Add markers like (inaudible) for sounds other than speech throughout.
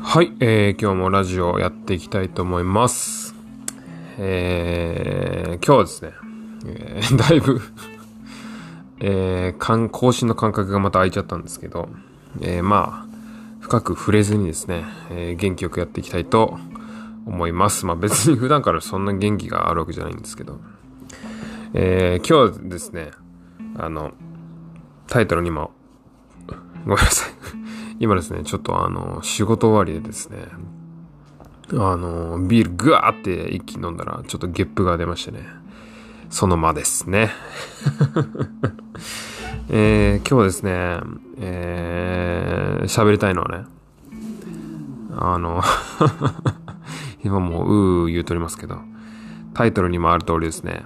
はい、えー、今日もラジオやっていきたいと思います。えー、今日はですね、えー、(laughs) だいぶ、えー、更新の間隔がまた空いちゃったんですけど、えー、まあ、深く触れずにですね、えー、元気よくやっていきたいと思います。まあ別に (laughs) 普段からそんな元気があるわけじゃないんですけど、えー、今日はですね、あの、タイトルにも、ごめんなさい。今ですね、ちょっとあの、仕事終わりでですね、あの、ビールぐわーって一気に飲んだら、ちょっとゲップが出ましてね、その間ですね。(laughs) えー、今日はですね、えー、喋りたいのはね、あの、(laughs) 今もう、うー言うとりますけど、タイトルにもある通りですね、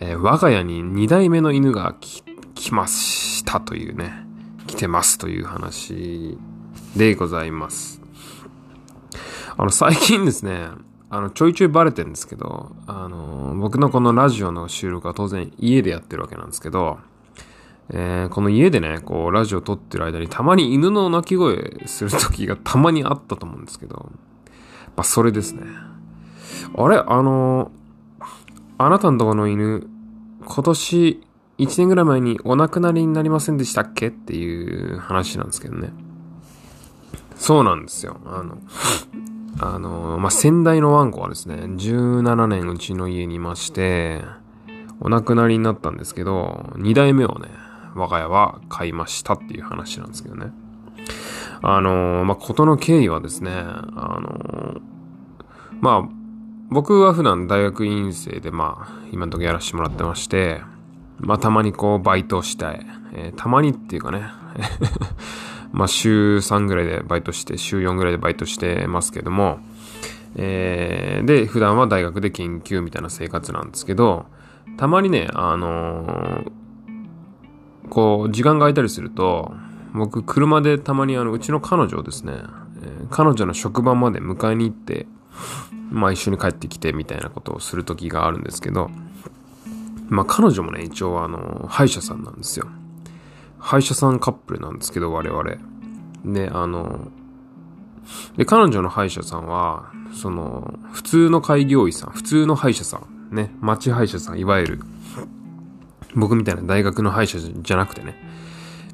えー我が家に2代目の犬が来ましたというね、来てますという話でございます。あの、最近ですね、あの、ちょいちょいバレてるんですけど、あの、僕のこのラジオの収録は当然家でやってるわけなんですけど、えーこの家でね、こう、ラジオ撮ってる間にたまに犬の鳴き声する時がたまにあったと思うんですけど、まあ、それですね。あれあの、あなたのとこの犬、今年1年ぐらい前にお亡くなりになりませんでしたっけ？っていう話なんですけどね。そうなんですよ。あの、あの、まあ、先代のワンコはですね、17年うちの家にいまして、お亡くなりになったんですけど、2代目をね、我が家は買いましたっていう話なんですけどね。あの、まあ、ことの経緯はですね、あの、まあ、僕は普段大学院生で、まあ、今のところやらせてもらってまして、まあ、たまにこう、バイトをしたい。えーたまにっていうかね、(laughs) まあ、週3ぐらいでバイトして、週4ぐらいでバイトしてますけども、えーで、普段は大学で研究みたいな生活なんですけど、たまにね、あのーこう、時間が空いたりすると、僕、車でたまにあの、うちの彼女をですね、えー彼女の職場まで迎えに行って、まあ一緒に帰ってきてみたいなことをする時があるんですけど、まあ彼女もね、一応あの、歯医者さんなんですよ。歯医者さんカップルなんですけど、我々。で、あの、で、彼女の歯医者さんは、その、普通の開業医さん、普通の歯医者さん、ね、町歯医者さん、いわゆる、僕みたいな大学の歯医者じゃなくてね。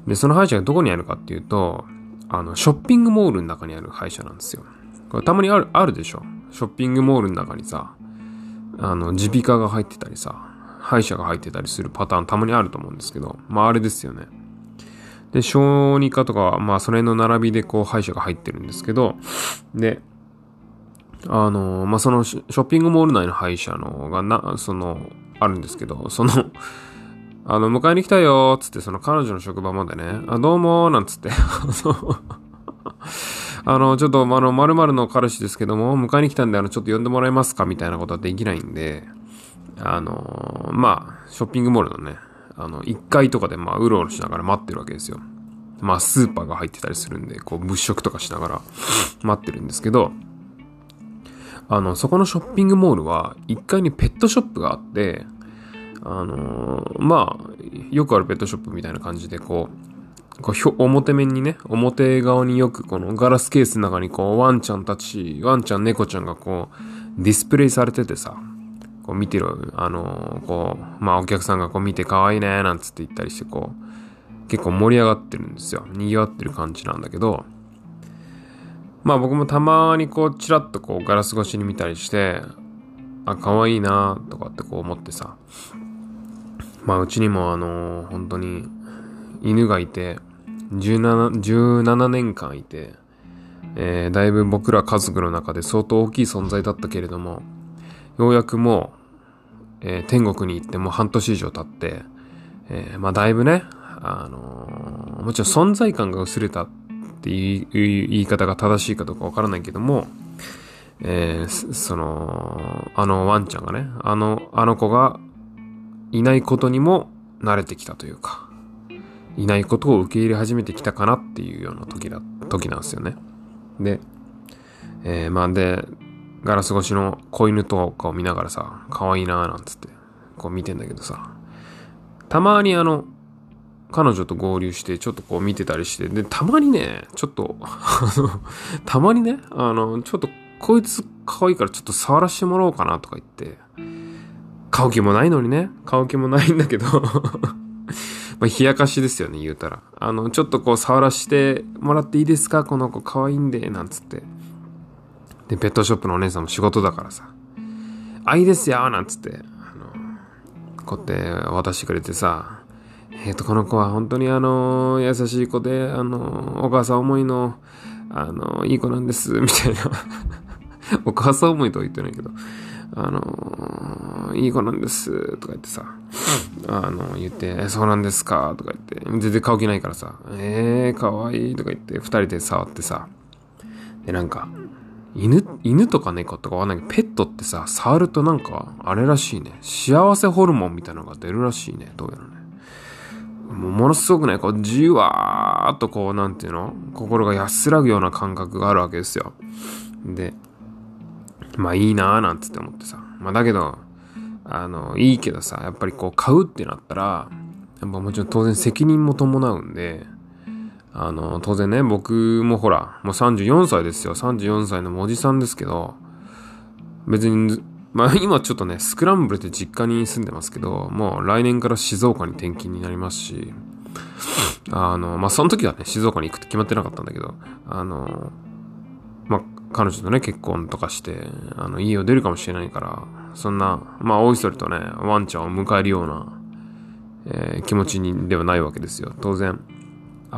で、その歯医者がどこにあるかっていうと、あの、ショッピングモールの中にある歯医者なんですよ。これたまにある、あるでしょショッピングモールの中にさ、あの、耳鼻科が入ってたりさ、歯医者が入ってたりするパターンたまにあると思うんですけど、まああれですよね。で、小児科とかは、まあそれの並びでこう歯医者が入ってるんですけど、で、あの、まあそのショッピングモール内の歯医者のがな、その、あるんですけど、その、あの、迎えに来たよつって、その彼女の職場までね、あ、どうもなんつって、あの、ちょっと、あの、〇〇の彼氏ですけども、迎えに来たんで、あの、ちょっと呼んでもらえますかみたいなことはできないんで、あの、まあ、ショッピングモールのね、あの、1階とかで、まあ、うろうろしながら待ってるわけですよ。まあ、スーパーが入ってたりするんで、こう、物色とかしながら待ってるんですけど、あの、そこのショッピングモールは、1階にペットショップがあって、あのーまあ、よくあるペットショップみたいな感じで、こう、こう表面にね、表側によくこのガラスケースの中にこう、ワンちゃんたち、ワンちゃん、猫ちゃんがこう、ディスプレイされててさ、こう見てる、あのーこう、まあお客さんがこう見て可愛いね、なんつって言ったりして、こう、結構盛り上がってるんですよ。賑わってる感じなんだけど、まあ僕もたまにこう、チラッとこう、ガラス越しに見たりして、あ、可愛いなとかってこう思ってさ、まあうちにもあのー本当に犬がいて、17、17年間いて、えーだいぶ僕ら家族の中で相当大きい存在だったけれども、ようやくもう、えー天国に行ってもう半年以上経って、えーまあだいぶね、あのーもちろん存在感が薄れたっていう言い方が正しいかどうかわからないけども、えーその、あのワンちゃんがね、あの、あの子がいないことにも慣れてきたというか、いないことを受け入れ始めてきたかなっていうような時だ、時なんですよね。で、えーまあで、ガラス越しの子犬とかを見ながらさ、可愛いなーなんつって、こう見てんだけどさ、たまにあの、彼女と合流して、ちょっとこう見てたりして、で、たまにね、ちょっと、あの、たまにね、あの、ちょっと、こいつ可愛いからちょっと触らせてもらおうかなとか言って、買う気もないのにね、買う気もないんだけど (laughs) まあ、冷やかしですよね、言うたら。あの、ちょっとこう触らしてもらっていいですかこの子可愛いんで、なんつって。で、ペットショップのお姉さんも仕事だからさ。あ、いですよなんつって。あの、こうやって渡してくれてさ。えっ、ー、と、この子は本当にあの、優しい子で、あの、お母さん思いの、あの、いい子なんです、(laughs) みたいな。お母さん思いとは言ってないけど。あのいい子なんです、とか言ってさ、あの言って、え、そうなんですか、とか言って、全然買う気ないからさ、えー、かわいい、とか言って、二人で触ってさ、で、なんか、犬、犬とか猫とかわかんないけど、ペットってさ、触るとなんか、あれらしいね。幸せホルモンみたいなのが出るらしいね。どうやらね。もうものすごくね、こう、じわーっとこう、なんていうの？心が安らぐような感覚があるわけですよ。で、まあいいなーなんつって思ってさ。まあだけど、あの、いいけどさ、やっぱりこう買うってなったら、やっぱもちろん当然責任も伴うんで、あの、当然ね、僕もほら、もう34歳ですよ。34歳のおじさんですけど、別に、まあ (laughs) 今ちょっとね、スクランブルって実家に住んでますけど、もう来年から静岡に転勤になりますし、あの、まあその時はね、静岡に行くって決まってなかったんだけど、あの、まあ彼女とね、結婚とかして、あの、家を出るかもしれないから、そんな、まあ、おいそれとね、ワンちゃんを迎えるような、えー、気持ちにではないわけですよ。当然。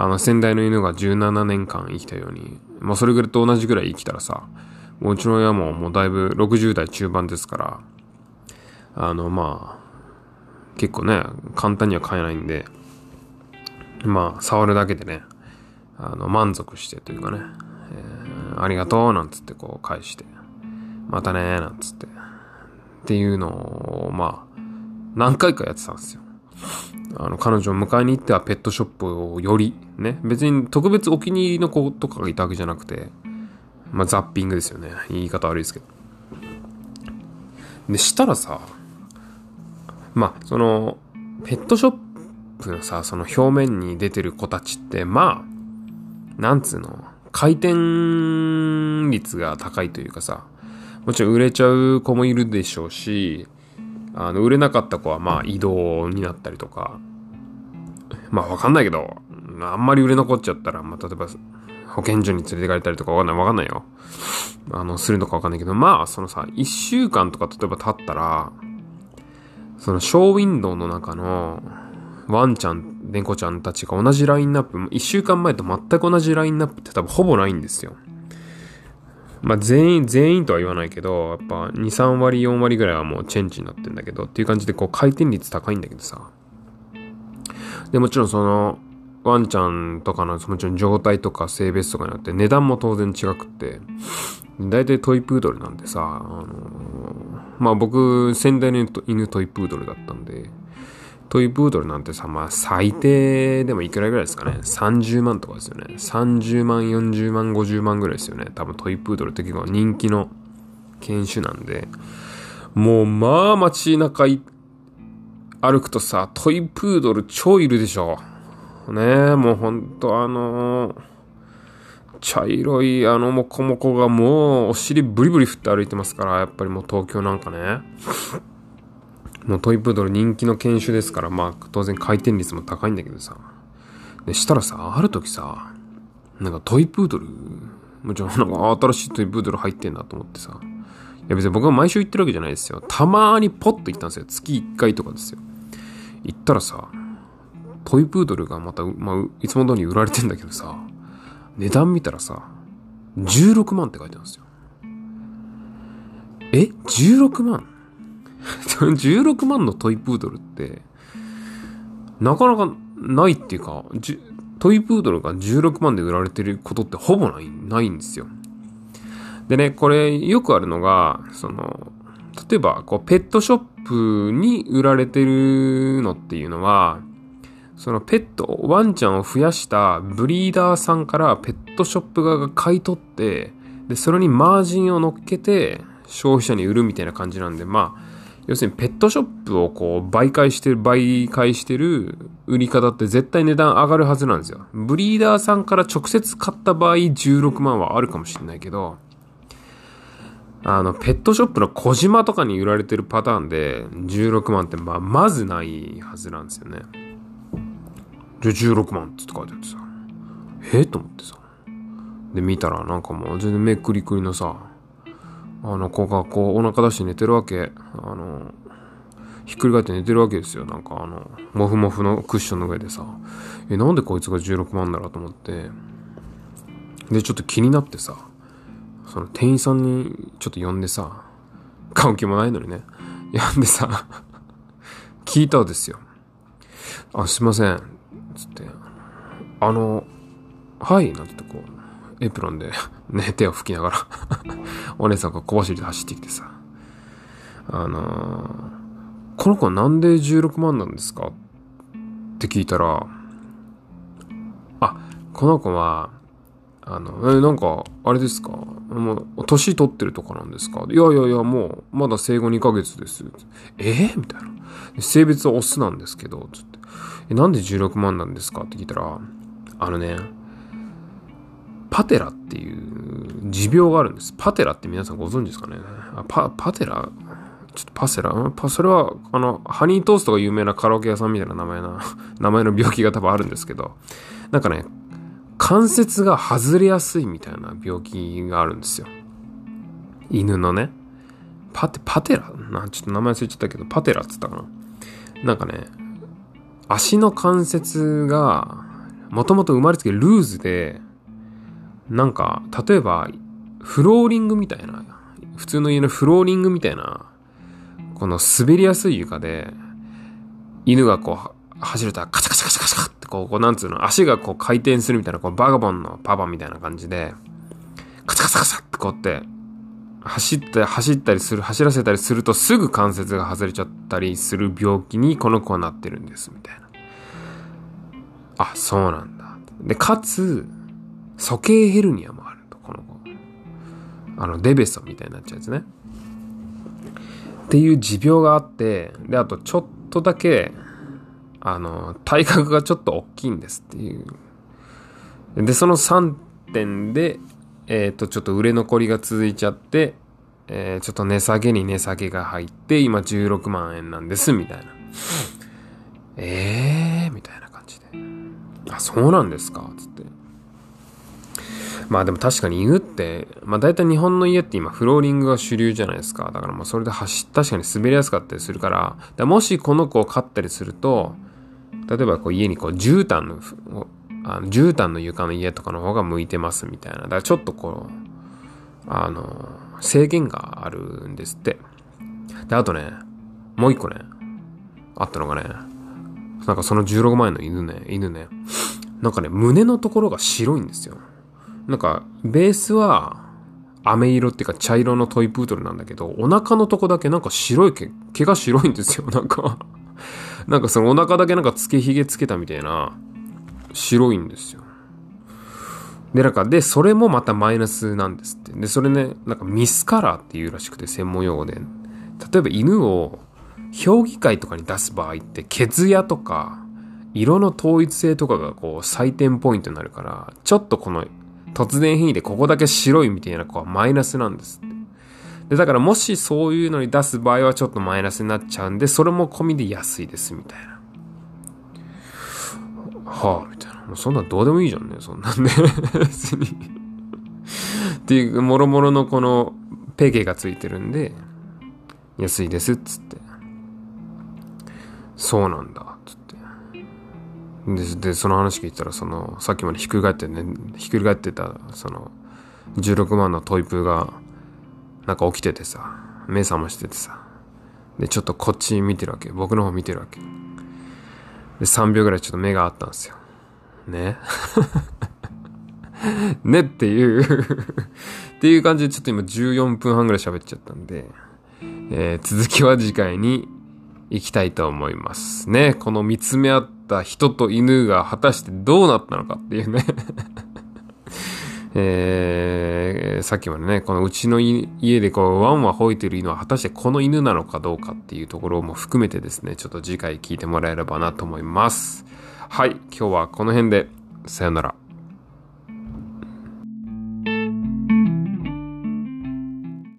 あの、先代の犬が17年間生きたように、まあ、それぐらいと同じぐらい生きたらさ、もううちの親ももうだいぶ60代中盤ですから、あの、まあ、結構ね、簡単には買えないんで、まあ、触るだけでね、あの、満足してというかね、えー、ありがとう、なんつってこう返して、またね、なんつって、っていうのを、まあ、何回かやってたんですよ。あの、彼女を迎えに行ってはペットショップをより、ね、別に特別お気に入りの子とかがいたわけじゃなくて、まあ、ザッピングですよね。言い方悪いですけど。で、したらさ、まあ、その、ペットショップのさ、その表面に出てる子たちって、まあ、なんつうの、回転率が高いというかさ、もちろん売れちゃう子もいるでしょうし、あの、売れなかった子はまあ移動になったりとか、まあわかんないけど、あんまり売れ残っちゃったら、まあ例えば保健所に連れてかれたりとかわかんないわかんないよ。あの、するのかわかんないけど、まあそのさ、一週間とか例えば経ったら、そのショーウィンドウの中のワンちゃん、猫ちゃんたちが同じラインナップ、一週間前と全く同じラインナップって多分ほぼないんですよ。まあ全員、全員とは言わないけど、やっぱ2、3割、4割ぐらいはもうチェンジになってんだけど、っていう感じでこう回転率高いんだけどさ。で、もちろんその、ワンちゃんとかの、もちろん状態とか性別とかによって値段も当然違くって、大体トイプードルなんでさ、あのー、まあ僕、先代の犬トイプードルだったんで、トイプードルなんてさ、まあ最低でもいくらぐらいですかね。30万とかですよね。30万、40万、50万ぐらいですよね。多分トイプードルって結構人気の犬種なんで、もうまあ街中歩くとさ、トイプードル超いるでしょ。ねえ、もうほんとあのー、茶色いあのモコモコがもうお尻ブリブリ振って歩いてますから、やっぱりもう東京なんかね。もうトイプードル人気の犬種ですから、まあ当然回転率も高いんだけどさ。で、したらさ、ある時さ、なんかトイプードル、もちろん (laughs) なんか新しいトイプードル入ってんだと思ってさ。いや別に僕は毎週行ってるわけじゃないですよ。たまーにポッと行ったんですよ。月1回とかですよ。行ったらさ、トイプードルがまた、まあ、いつも通り売られてんだけどさ、値段見たらさ、16万って書いてあるんですよ。え ?16 万？(laughs) 16万のトイプードルって、なかなかないっていうか、トイプードルが16万で売られてることってほぼない、ないんですよ。でね、これよくあるのが、その、例えば、こう、ペットショップに売られてるのっていうのは、そのペット、ワンちゃんを増やしたブリーダーさんからペットショップ側が買い取って、で、それにマージンを乗っけて消費者に売るみたいな感じなんで、まあ、要するにペットショップをこう媒介してる、媒介してる売り方って絶対値段上がるはずなんですよ。ブリーダーさんから直接買った場合16万はあるかもしれないけど、あの、ペットショップの小島とかに売られてるパターンで16万ってま、まずないはずなんですよね。で、16万って書いてあってさ、えと思ってさ。で、見たらなんかもう全然めくりくりのさ、あの子がこうお腹出して寝てるわけ。あの、ひっくり返って寝てるわけですよ。なんかあの、もふもふのクッションの上でさ、え、なんでこいつが16万だろうと思って、で、ちょっと気になってさ、その店員さんにちょっと呼んでさ、買う気もないのにね、呼んでさ、聞いたんですよ。あ、すいません。つって、あの、はい、なんてこう、エプロンで (laughs) ね、手を拭きながら (laughs) お姉さんが小走りで走ってきてさ、あのー、この子なんで16万なんですか？って聞いたら、あ、この子は、あの、え、なんか、あれですか？もう、年取ってるとかなんですかいやいやいや、もう、まだ生後2ヶ月です。え？みたいな。性別はオスなんですけど、つって。え、なんで16万なんですか？って聞いたら、あのね、パテラっていう持病があるんです。パテラって皆さんご存知ですかね？あパ、パテラ？ちょっとパセラ？パそれは、あの、ハニートーストが有名なカラオケ屋さんみたいな名前な、(laughs) 名前の病気が多分あるんですけど、なんかね、関節が外れやすいみたいな病気があるんですよ。犬のね。パテ、パテラ？な、ちょっと名前忘れちゃったけど、パテラっつったかな？なんかね、足の関節が、もともと生まれつきルーズで、なんか、例えば、フローリングみたいな、普通の家のフローリングみたいな、この滑りやすい床で、犬がこう、走るとカチャカチャカチャカチャってこう、こうなんつうの、足がこう回転するみたいな、こうバガボンのパパみたいな感じで、カチャカチャカチャってこうって、走って、走ったりする、走らせたりするとすぐ関節が外れちゃったりする病気にこの子はなってるんです、みたいな。あ、そうなんだ。で、かつ、鼠径ヘルニアもあると、この子。あの、デベソみたいになっちゃうやつね。っていう持病があって、で、あとちょっとだけ、あの、体格がちょっと大きいんですっていう。で、その3点で、えっ、ー、と、ちょっと売れ残りが続いちゃって、えー、ちょっと値下げに値下げが入って、今16万円なんです、みたいな。えー、みたいな感じで。あ、そうなんですかつって。まあでも確かに犬って、まあ大体日本の家って今フローリングが主流じゃないですか。だからまあそれで走、確かに滑りやすかったりするから、からもしこの子を飼ったりすると、例えばこう家にこう絨毯のあの絨毯の床の家とかの方が向いてますみたいな。だからちょっとこう、あの、制限があるんですって。で、あとね、もう一個ね、あったのがね、なんかその16万円の犬ね、犬ね、なんかね、胸のところが白いんですよ。なんか、ベースは、飴色っていうか茶色のトイプードルなんだけど、お腹のとこだけなんか白い毛、毛が白いんですよ、(laughs) なんかなんかそのお腹だけなんかつけひげつけたみたいな、白いんですよ。で、なんか、で、それもまたマイナスなんですって。で、それね、なんかミスカラーっていうらしくて、専門用語で。例えば犬を評議会とかに出す場合って、血やとか、色の統一性とかがこう採点ポイントになるから、ちょっとこの突然変異でここだけ白いみたいな子はマイナスなんです。で、だからもしそういうのに出す場合はちょっとマイナスになっちゃうんで、それも込みで安いですみたいな。はあ、みたいな。もうそんなんどうでもいいじゃんね、そんなんね。っていう、もろもろのこのペケがついてるんで、安いですっつって。そうなんだ、で、その話聞いたら、その、さっきまでひっくり返ってね、ひっくり返ってた、その、16万のトイプーが、なんか起きててさ、目覚ましててさ、で、ちょっとこっち見てるわけ。僕の方見てるわけ。で、3秒ぐらいちょっと目があったんですよ。ね。(laughs) ねっていうっていう感じでちょっと今14分半ぐらい喋っちゃったんで、えー、続きは次回に行きたいと思いますね。この見つめ合った人と犬が果たしてどうなったのかっていうね (laughs) えー、さっきまでね、このうちの家でこう、ワンワン吠えてる犬は果たしてこの犬なのかどうかっていうところも含めてですね、ちょっと次回聞いてもらえればなと思います。はい、今日はこの辺で、さよなら。